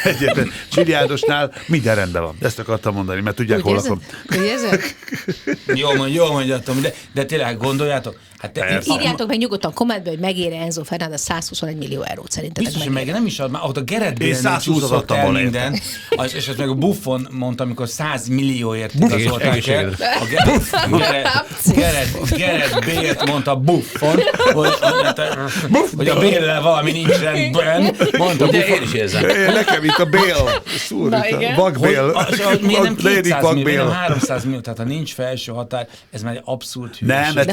B: Egyébként csiliárdosnál minden rendben van. Ezt akartam mondani, mert tudják, hol lakom.
C: Úgy érzed?
D: Jó, mond, jó mondjatom, de, de tényleg gondoljátok, hát te,
B: Persze.
C: Írjátok meg nyugodtan kommentbe, hogy megér Enzo Fernández 121 millió eurót szerintetek
D: Biztos, hogy
C: megér.
D: meg nem is ad, már ott a Gerett
B: Én
D: Bale
B: 120
D: csúszott el minden, az, és ezt meg a Buffon mondta, amikor 100 millióért igazolták el. A Gerett, Gerett, Bale-t mondta Buffon, hogy, hogy a Bale-lel valami nincs rendben, mondta
A: Ugye
D: Buffon.
A: én is érzem.
B: Nekem itt a Bél, szúr, itt a
D: az, miért nem
B: Lady
D: 200 millió, miért nem
B: vakbél.
D: 300 millió, tehát ha nincs felső határ, ez már egy abszurd hülyeség.
B: Nem, mert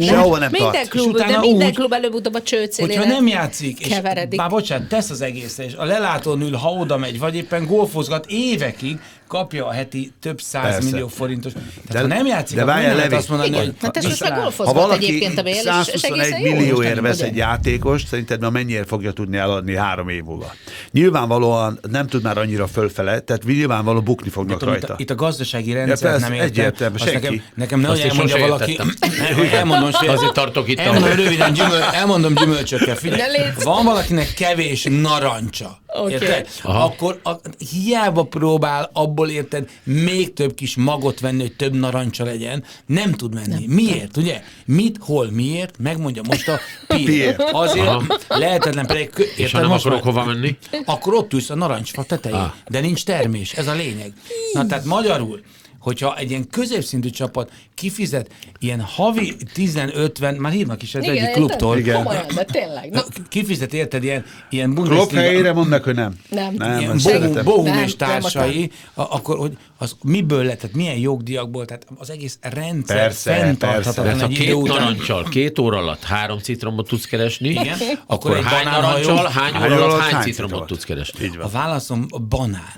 B: Sehova nem
C: Minden
B: tart.
C: klub, de minden
D: úgy-
C: klub előbb-utóbb a cső
D: Hogyha nem játszik, és
C: keveredik.
D: már bocsánat, tesz az egészre, és a lelátón ül, ha oda megy, vagy éppen golfozgat évekig, kapja a heti több száz
B: Persze.
D: millió forintos. Tehát
B: De-
D: ha nem játszik,
B: de
D: akkor nem lehet azt mondani,
C: Igen.
D: hogy
C: Hát ez most már
B: Ha valaki
C: egyébként a Bél, és- és
B: 121
C: egészen jó
B: millióért vesz egy játékost, szerinted már mennyire fogja tudni eladni három év múlva? Nyilvánvalóan nem tud már annyira fölfele, tehát nyilvánvalóan bukni fognak
D: Tudom, itt,
B: rajta.
D: a, itt a gazdasági rendszer
B: persze,
D: nem értem.
B: egyértelmű, senki.
D: Nekem, nekem ne
A: én
D: elmondja valaki. elmondom, hogy
A: Azért tartok itt,
D: Elmondom röviden, gyümöl, elmondom gyümölcsökkel. Figyelj, van valakinek kevés narancsa.
C: Oké.
D: Érted?
A: Aha.
D: Akkor a, hiába próbál abból érted még több kis magot venni, hogy több narancsa legyen, nem tud menni. Miért, ugye? Mit, hol, miért? Megmondja most a Pierre. Azért
A: Aha.
D: lehetetlen, pedig kö-
A: És ha
D: érted,
A: nem
D: most
A: akarok
D: már-
A: hova menni?
D: akkor ott ülsz a narancsfa tetején,
A: Ah.
D: de nincs termés, ez a lényeg. Na tehát magyarul, hogyha egy ilyen középszintű csapat kifizet ilyen havi 10-50, már hívnak is ez
C: Igen,
D: egyik klubtól,
B: Igen.
C: Komolyan, de tényleg. Na,
D: kifizet érted ilyen, ilyen Bundesliga,
B: helyére mondnak, hogy nem.
C: Nem.
B: nem
D: ilyen bohum, bohum
C: Nem,
D: és
C: nem
D: társai, a, akkor hogy az miből lett, tehát milyen jogdíjakból, tehát az egész rendszer
B: Persze,
D: fenntarthatatlan
A: ha
D: egy idő
A: két
D: után.
A: narancsal két óra alatt három citromot tudsz keresni,
D: Igen.
A: akkor
D: Akkor egy
A: hány narancsal, hány
B: Hány
A: óra alatt
B: alatt
A: hány
B: hány
A: citromot
B: citromot?
A: tudsz keresni?
B: Így van.
D: A válaszom a banán.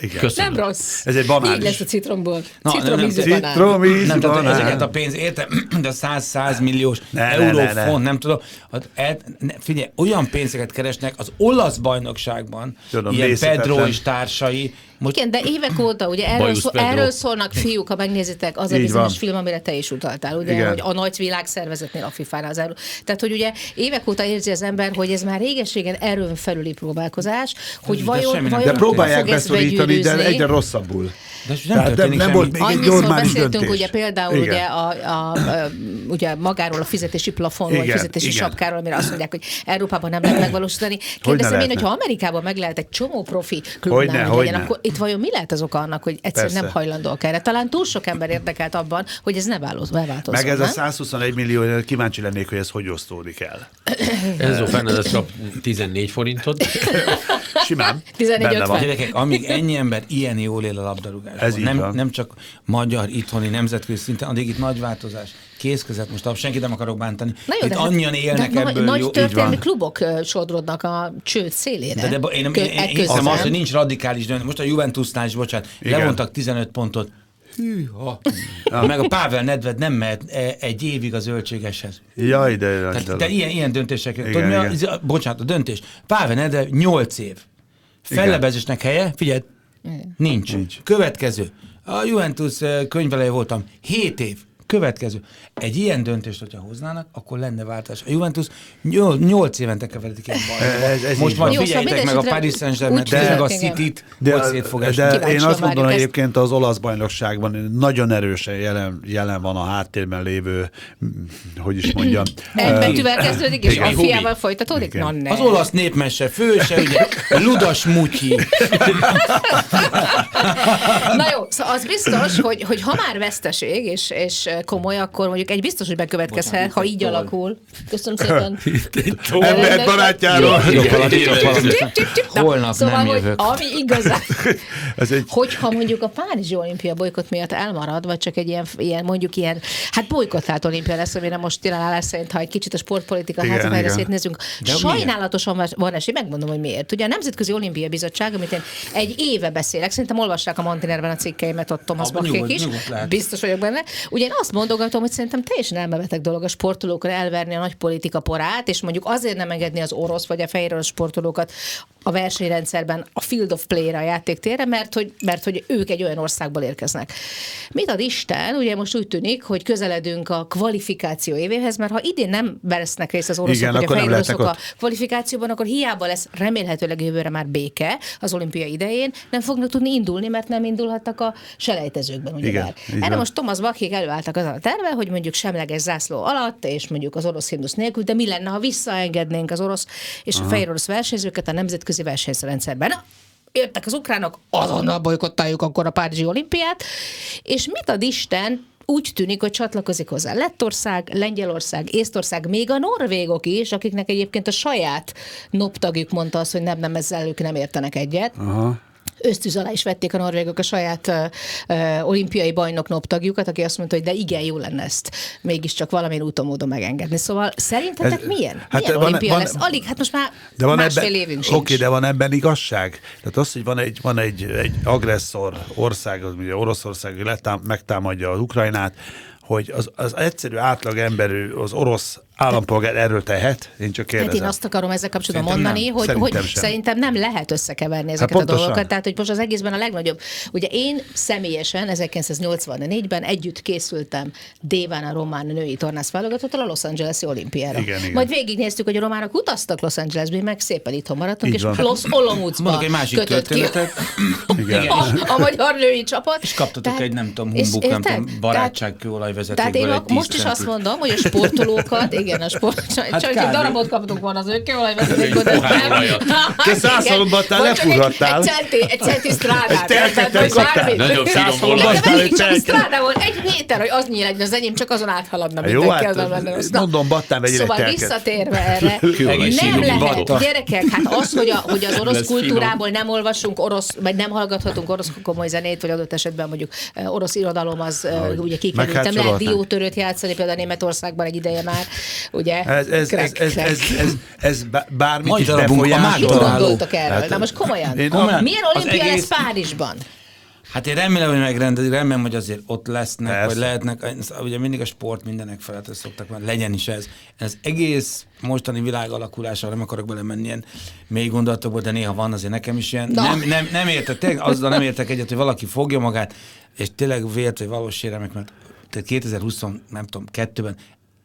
B: Igen.
A: Köszönöm.
C: nem rossz.
B: Ez egy banán
C: Így lesz a citromból.
D: Na,
C: Citromízű
D: nem,
C: banán.
B: Citromízű
D: Nem, tehát
B: banán.
D: ezeket a pénz, értem, de 100-100 milliós
B: Ne,
D: euró,
B: ne, ne.
D: font, nem tudom. Hát, el, ne, figyelj, olyan pénzeket keresnek az olasz bajnokságban,
B: Tudom,
D: ilyen. Pedro és társai, most
C: Igen, de évek óta óta, ugye erről, szó, erről szólnak fiúk, ha megnézitek, az a bizonyos film, amire te is utaltál, ugye,
B: Igen.
C: hogy a nagy világszervezetnél a FIFA-nál az erő. Tehát, hogy ugye évek óta érzi az ember, hogy ez már réges-régen erőn felüli próbálkozás, hogy
D: De
C: vajon,
D: nem
C: vajon
B: De próbálják beszorítani, de egyre rosszabbul.
D: De nem
B: Tehát nem, nem volt még egy
C: Annyiszor
B: normális
C: beszéltünk
B: döntés.
C: ugye például
B: Igen.
C: ugye, a, a, a, ugye magáról a fizetési plafonról,
B: Igen,
C: fizetési
B: igen.
C: sapkáról, amire azt mondják, hogy Európában nem lehet megvalósítani. Kérdezem én,
B: lehetne?
C: hogyha Amerikában meg lehet egy csomó profi klubnál, hogy legyen, akkor itt vajon mi lehet az oka annak, hogy egyszerűen nem hajlandóak erre? Talán túl sok ember érdekelt abban, hogy ez ne változ- ne változzon.
B: Meg ez a
C: nem?
B: 121 millió, kíváncsi lennék, hogy ez hogy osztódik el.
A: Enzo Fernández kap 14 forintot.
B: Simán.
C: 14-50.
B: benne van.
D: Gyerekek, amíg ennyi ember ilyen jól él a labdarúgásban,
B: Ez így
D: nem,
B: van.
D: nem csak magyar, itthoni, nemzetközi szinten, addig itt nagy változás. Kézkezet most, abban senkit nem akarok bántani.
C: Na jó,
D: itt
C: de hát-
D: annyian élnek
C: de
D: ebből
C: Nagy
D: jó.
C: történelmi klubok sodrodnak a csőd szélére.
D: De, de én, én, én, hiszem azt, hogy nincs radikális döntés. Most a Juventusnál is, bocsánat,
B: Igen.
D: levontak 15 pontot. Hűha. Meg a Pável Nedved nem mehet e, egy évig a zöldségeshez.
B: Jaj, de...
D: Tehát,
B: de,
D: de ilyen, ilyen döntések.
B: Igen,
D: Tudod, mi a,
B: igen.
D: ez a- bocsánat, a döntés. Pável Nedved 8 év. Fellebezésnek helye, figyelj, nincs.
B: Nincs.
D: Következő. A Juventus könyveleje voltam. 7 év. Következő. Egy ilyen döntést, hogyha hoznának, akkor lenne változás. A Juventus 8 évente keveredik ilyen bajba. Most figyeljetek
C: szóval
D: meg a Paris Saint-Germain, meg a. City-t,
B: De,
D: hogy szét fog
B: de én azt gondolom,
C: várjuk
B: egyébként az olasz bajnokságban nagyon erősen jelen, jelen van a háttérben lévő, mm, hogy is mondjam.
C: Egy betűvel kezdődik, és a fiával folytatódik?
B: Igen.
C: Na ne.
D: Az olasz népmese főse, ugye, Ludas Mutyi.
C: Na jó, szóval az biztos, hogy, hogy ha már veszteség és, és komoly, akkor mondjuk egy biztos, hogy bekövetkezhet, ha így alakul. Köszönöm szépen.
B: Ember barátjáról.
D: Holnap
C: szóval,
D: nem jövök.
C: Ami igazán,
B: egy,
C: hogyha mondjuk a Párizsi olimpia bolykott miatt elmarad, vagy csak egy ilyen, ilyen mondjuk ilyen, hát bolykottált olimpia lesz, amire most jelen állás szerint, ha egy kicsit a sportpolitika
B: igen.
C: szétnézünk. Sajnálatosan van- esély, megmondom, hogy miért. Ugye a Nemzetközi Olimpia Bizottság, amit én egy éve beszélek, szerintem olvassák a Mantinerben a cikkeimet, ott Thomas Bachék is. Biztos vagyok benne. Ugye én azt mondogatom, hogy szerintem teljesen elmebeteg dolog a sportolókra elverni a nagy politika porát, és mondjuk azért nem engedni az orosz vagy a fehér sportolókat a versenyrendszerben a field of play-re, a játéktérre, mert hogy, mert hogy ők egy olyan országból érkeznek. Mit ad Isten? Ugye most úgy tűnik, hogy közeledünk a kvalifikáció évéhez, mert ha idén nem vesznek részt az oroszok
B: Igen,
C: vagy a
B: akkor nem
C: fehér a kvalifikációban, akkor hiába lesz remélhetőleg jövőre már béke az olimpia idején, nem fognak tudni indulni, mert nem indulhattak a selejtezőkben, ugye
B: Igen,
C: Erre
B: van.
C: most Thomas Bachék előálltak az a terve, hogy mondjuk semleges zászló alatt, és mondjuk az orosz himnusz nélkül, de mi lenne, ha visszaengednénk az orosz és a fehér orosz versenyzőket a nemzetközi versenyrendszerben? Na, jöttek az ukránok, azonnal bolykottáljuk akkor a Párizsi olimpiát, és mit ad Isten, úgy tűnik, hogy csatlakozik hozzá Lettország, Lengyelország, Észtország, még a norvégok is, akiknek egyébként a saját noptagjuk mondta azt, hogy nem, nem ezzel ők nem értenek egyet.
B: aha.
C: Ösztűz alá is vették a norvégok a saját uh, olimpiai bajnok noptagjukat, aki azt mondta, hogy de igen, jó lenne ezt mégiscsak valamilyen úton módon megengedni. Szóval szerintetek
B: Ez-
C: milyen?
B: hát
C: milyen
B: van-
C: olimpia
B: van-
C: lesz? Alig, hát most már
B: De van
C: másfél
B: ebben,
C: évünk sincs.
B: Oké, de van ebben igazság? Tehát az, hogy van egy, van egy, egy agresszor ország, az ugye Oroszország letám, megtámadja az Ukrajnát, hogy az, az egyszerű átlag emberű, az orosz állampolgár erről tehet? Én csak
C: Hát
B: kérdezem.
C: én azt akarom ezzel kapcsolatban
D: Szerintem
C: mondani,
D: nem.
C: hogy
B: Szerintem
C: hogy
B: sem.
C: szerintem nem lehet összekeverni ezeket a
B: pontosan.
C: dolgokat. Tehát, hogy most az egészben a legnagyobb. Ugye én személyesen 1984-ben együtt készültem Déván a román női tornász válogatottal a Los Angeles-i olimpiára.
B: Igen, igen.
C: Majd végignéztük, hogy a románok utaztak Los Angelesbe, meg szépen itthon maradtunk,
B: Így
C: és
B: van.
C: Los Olomoucba
D: Mondok egy másik
C: kötött ki.
B: Igen.
C: a, a magyar női csapat.
D: És kaptatok
C: Tehát-
D: egy, nem tudom, humbuk, nem tudom, barátság kőolajvezetékből
C: Tehát én a- most is
D: 10
C: azt mondom, hogy a sportolókat, igen, a sport, csak,
D: Hát
C: csak egy darabot kaptunk volna az ő kőolajvezetékből, de nem.
A: olajat.
B: Te te
C: Vagy csak egy-. Egy egy centi strádát.
B: Egy?
C: Vagy
B: kaptál?
A: Nagyobb
C: mindig
B: egy
C: csak
B: telket.
C: strádá volt, egy méter, hogy az nyíl az enyém, csak azon áthaladna
B: Jó, hát, mondom, Battán vegyél egy
C: Szóval visszatérve erre, nem lehet, gyerekek, hát az, hogy, a, hogy az orosz kultúrából nem olvasunk orosz, vagy nem hallgathatunk orosz komoly zenét, vagy adott esetben mondjuk eh, orosz irodalom, az eh, ugye
B: Meg
C: kikerült.
B: hát
C: Nem lehet diótörőt játszani, például Németországban egy ideje már, ugye?
B: Ez, ez, ez, ez, ez, ez, ez bá- bármit
D: Nagy
B: is befolyásol. Hát,
C: Na most komolyan.
B: én
C: Komolyan. Milyen olimpia
D: egész-
C: lesz Párizsban?
D: Hát én remélem, hogy megrendezik, remélem, hogy azért ott lesznek,
B: Persze.
D: vagy lehetnek. Ugye mindig a sport mindenek felett szoktak már, legyen is ez. Ez egész mostani világ alakulása, nem akarok belemenni ilyen mély gondolatokba, de néha van azért nekem is ilyen.
C: Na.
D: Nem, nem, nem értek, tényleg azzal nem értek egyet, hogy valaki fogja magát, és tényleg vélt, vagy valós séremek, mert tehát 2020, nem tudom, kettőben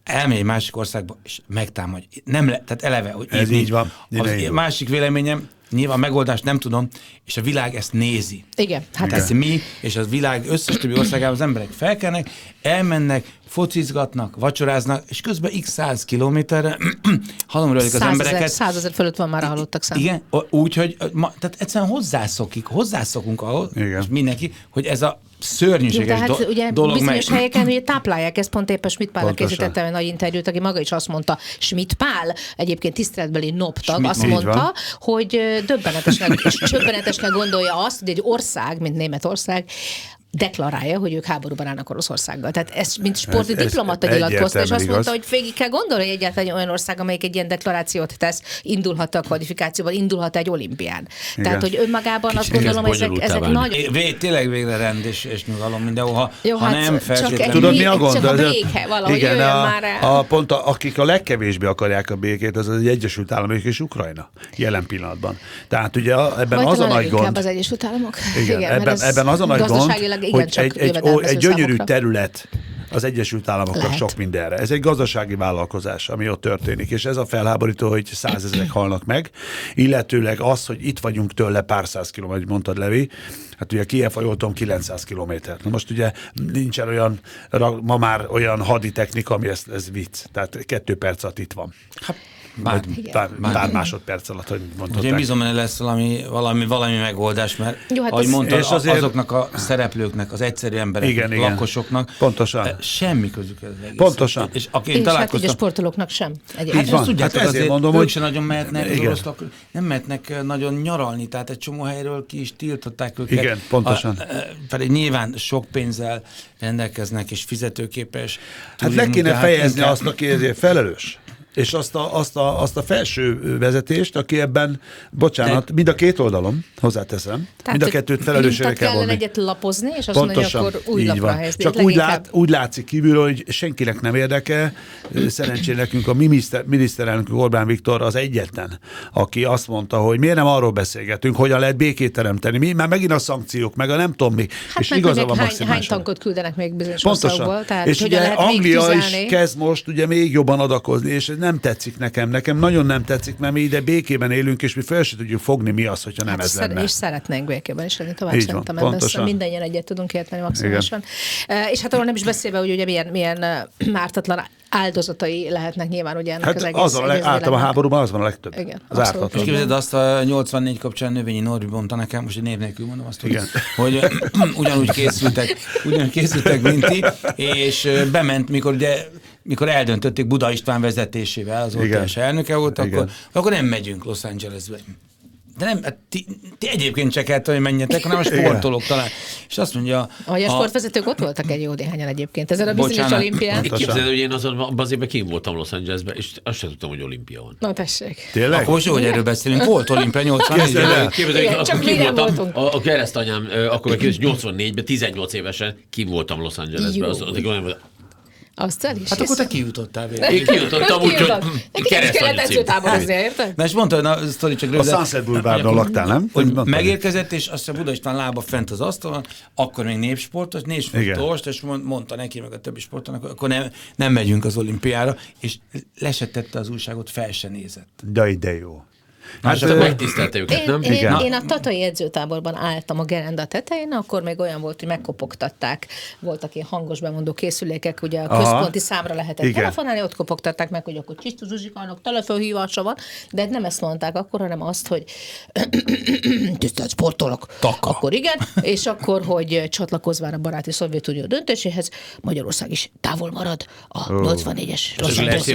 D: elmegy egy másik országba, és megtámadja. Nem le, tehát eleve, hogy
B: Ez így van.
D: Az
B: így van.
D: másik véleményem, nyilván megoldást nem tudom, és a világ ezt nézi.
C: Igen, hát
D: Tehát
C: ez,
D: mi és a világ összes többi országában az emberek felkelnek, elmennek, focizgatnak, vacsoráznak, és közben x száz kilométerre halomrölik az embereket.
C: százezer fölött van már a halottak szám.
D: Igen, o- úgy, hogy ma, tehát egyszerűen hozzászokik, hozzászokunk ahhoz,
B: Igen.
D: és mindenki, hogy ez a
C: Jó,
D: szörnyűséges
C: de hát
D: do-
C: ugye
D: dolog
C: bizonyos
D: meg...
C: helyeken ugye táplálják ezt, pont éppen Schmidt
B: Pontosan.
C: készítettem egy nagy interjút, aki maga is azt mondta, Schmidt Pál, egyébként tiszteletbeli noptag,
D: Schmidt,
C: azt mondta,
B: van.
C: hogy döbbenetesnek, és döbbenetesnek gondolja azt, hogy egy ország, mint Németország, deklarálja, hogy ők háborúban állnak Oroszországgal. Tehát ez, mint sporti
B: Ez- ez
C: diplomata nyilatkozta, és azt mondta,
B: igaz.
C: hogy végig kell gondolni, hogy egyáltalán egy olyan ország, amelyik egy ilyen deklarációt tesz, indulhat a kvalifikációban, indulhat egy olimpián. Tehát, hogy önmagában azt
A: Kicsit
C: gondolom,
A: kezd
C: ezek, ezek nagy...
D: É, Vé, tényleg végre rend és, és nyugalom mindenhol, ha,
C: Jó,
D: ha
C: hát
D: nem feltétlenül...
B: Tudod, mi a gond?
C: csak a béke, valahogy
B: Igen, a,
C: már el.
B: a, pont a, akik a legkevésbé akarják a békét, az az Egyesült Államok és Ukrajna jelen pillanatban. Tehát ugye ebben
C: Vagy
B: az a nagy gond.
C: az Egyesült Államok.
B: Igen, ebben,
C: ez
B: ebben az a nagy gond,
C: igen,
B: hogy egy, egy, ó, egy gyönyörű
C: számokra.
B: terület az Egyesült Államoknak
C: Lehet.
B: sok mindenre. Ez egy gazdasági vállalkozás, ami ott történik, és ez a felháborító, hogy százezerek halnak meg, illetőleg az, hogy itt vagyunk tőle pár száz kilométer, mondtad Levi, hát ugye Kiev, ha jól tudom, 900 kilométer. Na most ugye nincsen olyan, ma már olyan haditechnika, ami ez, ez vicc. Tehát kettő perc alatt itt van.
D: Bár,
B: Vagy pár, pár másodperc alatt, hogy
D: Ugye én
B: mondtad.
D: bízom, hogy lesz valami, valami, valami megoldás, mert
C: Jó, hát
D: hát ahogy
C: az-
D: mondtad,
B: És azért-
D: azoknak a szereplőknek, az egyszerű embereknek,
B: Igen, igen.
D: lakosoknak
B: Pontosan.
D: eh, semmi közük ez egész.
B: Pontosan.
D: És aki
C: És hát ugye
D: találkoztam,
C: sportolóknak sem.
B: Így
C: Egyébként.
B: van.
D: ezt tudjátok,
B: Hát ezért
D: azért
B: mondom, hogy-
D: sem nagyon mehetnek,
B: Igen.
D: orosz lakos, nem mehetnek eh, nagyon nyaralni, tehát egy csomó helyről ki is tiltották őket.
B: Igen, pontosan.
D: A, eh, pedig nyilván sok pénzzel rendelkeznek és fizetőképes.
B: Hát le kéne
D: hát
B: fejezni azt, aki ezért felelős. És azt a, azt, a, azt a felső vezetést, aki ebben, bocsánat, mind a két oldalon, hozzáteszem, mind a kettőt felelősségre kell
C: kellene
B: vonni.
C: egyet lapozni, és azt mondani, hogy akkor új
B: így
C: lapra
B: van.
C: helyezni.
B: Csak úgy, lát, úgy látszik kívülről, hogy senkinek nem érdeke. Szerencsére nekünk a mi miniszter, miniszterelnök Orbán Viktor az egyetlen, aki azt mondta, hogy miért nem arról beszélgetünk, hogyan lehet békét teremteni. Mi már megint a szankciók, meg a nem tudom mi.
C: Hát
B: és igaza van
C: hány, hány tankot küldenek még bizonyos
B: Pontosan.
C: országból, tehát
B: és ugye Anglia is kezd most ugye még jobban adakozni, és ez nem tetszik nekem. Nekem nagyon nem tetszik, mert mi ide békében élünk, és mi fel se tudjuk fogni, mi az, hogyha nem
C: Hát
B: ez
C: szer-
B: lenne.
C: és szeretnénk békében is lenni tovább
B: Így
C: szerintem
B: van,
C: ebben
B: pontosan.
C: mindannyian egyet tudunk érteni maximálisan. E, és hát arról nem is beszélve, hogy ugye milyen, milyen e, ártatlan áldozatai lehetnek nyilván ugye ennek
B: Hát
C: az egész,
B: az a leg,
C: egész
B: a háborúban az van a legtöbb.
C: Igen,
B: az ártatlan.
D: És képzeld azt a 84 kapcsán Növényi Norbi mondta nekem, most egy név nélkül mondom azt, hogy,
B: Igen.
D: hogy ugyanúgy készültek, ugyanúgy készültek, mint ti, és bement, mikor ugye mikor eldöntötték Buda István vezetésével, az
B: Igen.
D: ott elnöke volt, akkor,
B: Igen.
D: akkor nem megyünk Los Angelesbe. De nem, hát ti, ti egyébként se kellett, hogy menjetek, hanem a sportolók talán. És azt mondja...
C: Ahogy a sportvezetők ott voltak egy jó néhányan egyébként. Ezen a bizonyos
D: Bocsánat.
C: olimpián.
B: Pontosan.
A: Képzeld, hogy én azon az évben kim voltam Los Angelesben, és azt sem tudtam, hogy olimpia van.
C: Na tessék.
B: Tényleg?
D: Akkor most jó, hogy erről beszélünk. Volt olimpia 84
B: Képzeld
A: hogy
C: csak
A: akkor kim voltam, a, a keresztanyám, akkor meg 84-ben, 18 évesen kim voltam Los Angelesben.
C: Jó.
A: Az, az, az,
C: Azt el is.
D: Hát akkor te kijutottál végül.
A: én kijutottam úgy, hogy
C: Neked is kellett
A: keresztanyú cím.
C: érted?
D: Na és mondta, hogy na, sztori csak
B: A
D: röviden.
B: Sunset Boulevardon laktál, nem?
D: Hogy megérkezett, és azt a Buda István lába fent az asztalon, akkor még népsportos, népsportos, és mond- mondta neki, meg a többi sportolnak, akkor nem, nem megyünk az olimpiára, és lesetette az újságot, fel se nézett.
B: De, de jó.
A: Hát,
B: ö,
A: megtisztelte őket,
C: Én,
A: nem?
C: én,
B: Igen.
C: én a tatai edzőtáborban álltam a gerenda tetején, akkor még olyan volt, hogy megkopogtatták. Voltak ilyen hangos bemondó készülékek, ugye a
B: Aha.
C: központi számra lehetett
B: Igen.
C: telefonálni, ott kopogtatták meg, hogy akkor Csisztus Zsuzsikának telefonhívása van, de nem ezt mondták akkor, hanem azt, hogy tisztelt sportolok.
D: Taka.
C: Akkor igen, és akkor, hogy csatlakozván a baráti Szovjetunió döntéséhez, Magyarország is távol marad a 84-es Los Angeles?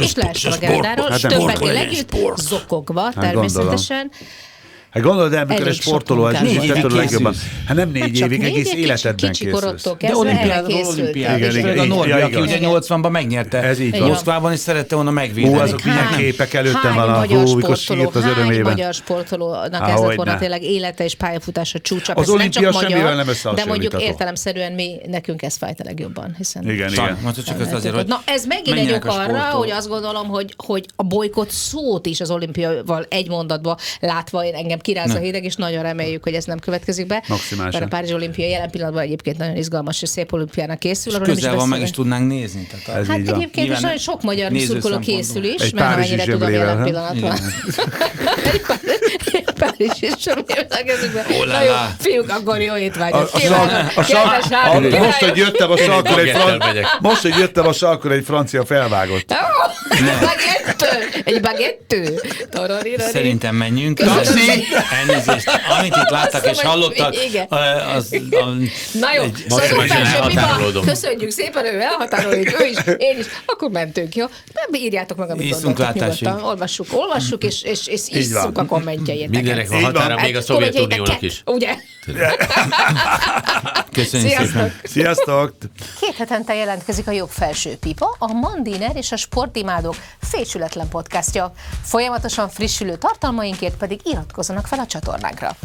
C: És leestem a gerendáról,
B: hát
C: többekkel együtt, zokogva
B: gondolom.
C: természetesen.
B: Hát gondolod el, mikor egy sportoló ez
D: Négy évig
B: legjobban. Hát nem négy
C: Hát
B: évig, egész
C: kicsi-
B: életedben
C: kicsi
B: készülsz.
C: korodtól
D: De
C: készültél.
D: olimpiád.
B: Igen,
D: És
B: igen,
D: a Norbi, aki ugye 80-ban megnyerte.
B: Ez így van.
D: Moszkvában is szerette volna megvédeni.
B: Ó, azok milyen képek előttem van a
C: magyar
B: hó, mikor
C: sportoló,
B: sírt az
C: hány
B: örömében.
C: magyar sportolónak ez lett volna tényleg élete és pályafutása csúcsa.
B: Az olimpia semmivel nem
C: De mondjuk értelemszerűen mi, nekünk ez fájt a legjobban. Hiszen
B: Igen, igen.
C: Na ez megint egy ok arra, hogy azt gondolom, hogy, hogy a bolykott szót is az olimpiával egy mondatba látva én engem kiráz a hideg, és nagyon reméljük, hogy ez nem következik be.
B: Maximálisan.
C: Mert a Párizsi olimpia jelen pillanatban egyébként nagyon izgalmas és szép olimpiának készül. arról nem is
D: közel van, meg is tudnánk nézni. Tehát
B: Ez
C: Hát
B: így van.
C: egyébként is nagyon sok magyar szurkoló készül is,
B: Egy
C: mert amennyire tudom jelen
B: ha?
C: pillanatban. Egy pár- egy párizsi zseblével a kezükben.
D: Oh la
C: Na jó, fiúk, akkor jó étvágyat
B: most, hogy jöttem a sarkon egy, most, hogy jöttem a sarkon egy francia felvágott.
C: Ó, Bagettő! Egy bagettő!
D: Szerintem menjünk.
C: Taxi!
D: Elnézést. Amit itt láttak és hallottak, az,
C: Na jó,
D: egy-
C: szóval köszönjük szépen, ő elhatárolódik, ő is, én is, akkor mentünk, jó? Nem írjátok meg, amit
D: Iszunk
C: nyugodtan. Olvassuk, olvassuk, és, és, és isszuk a kommentjeiket.
A: Mindenek
B: van
A: határa, még a Szovjetuniónak is.
C: Ugye?
D: köszönjük szépen.
C: Sziasztok!
B: Sziasztok!
E: Két hetente jelentkezik a jobb felső pipa, a Mandiner és a Sportimádok fésületlen podcastja. Folyamatosan frissülő tartalmainkért pedig iratkozzanak fel a csatornánkra.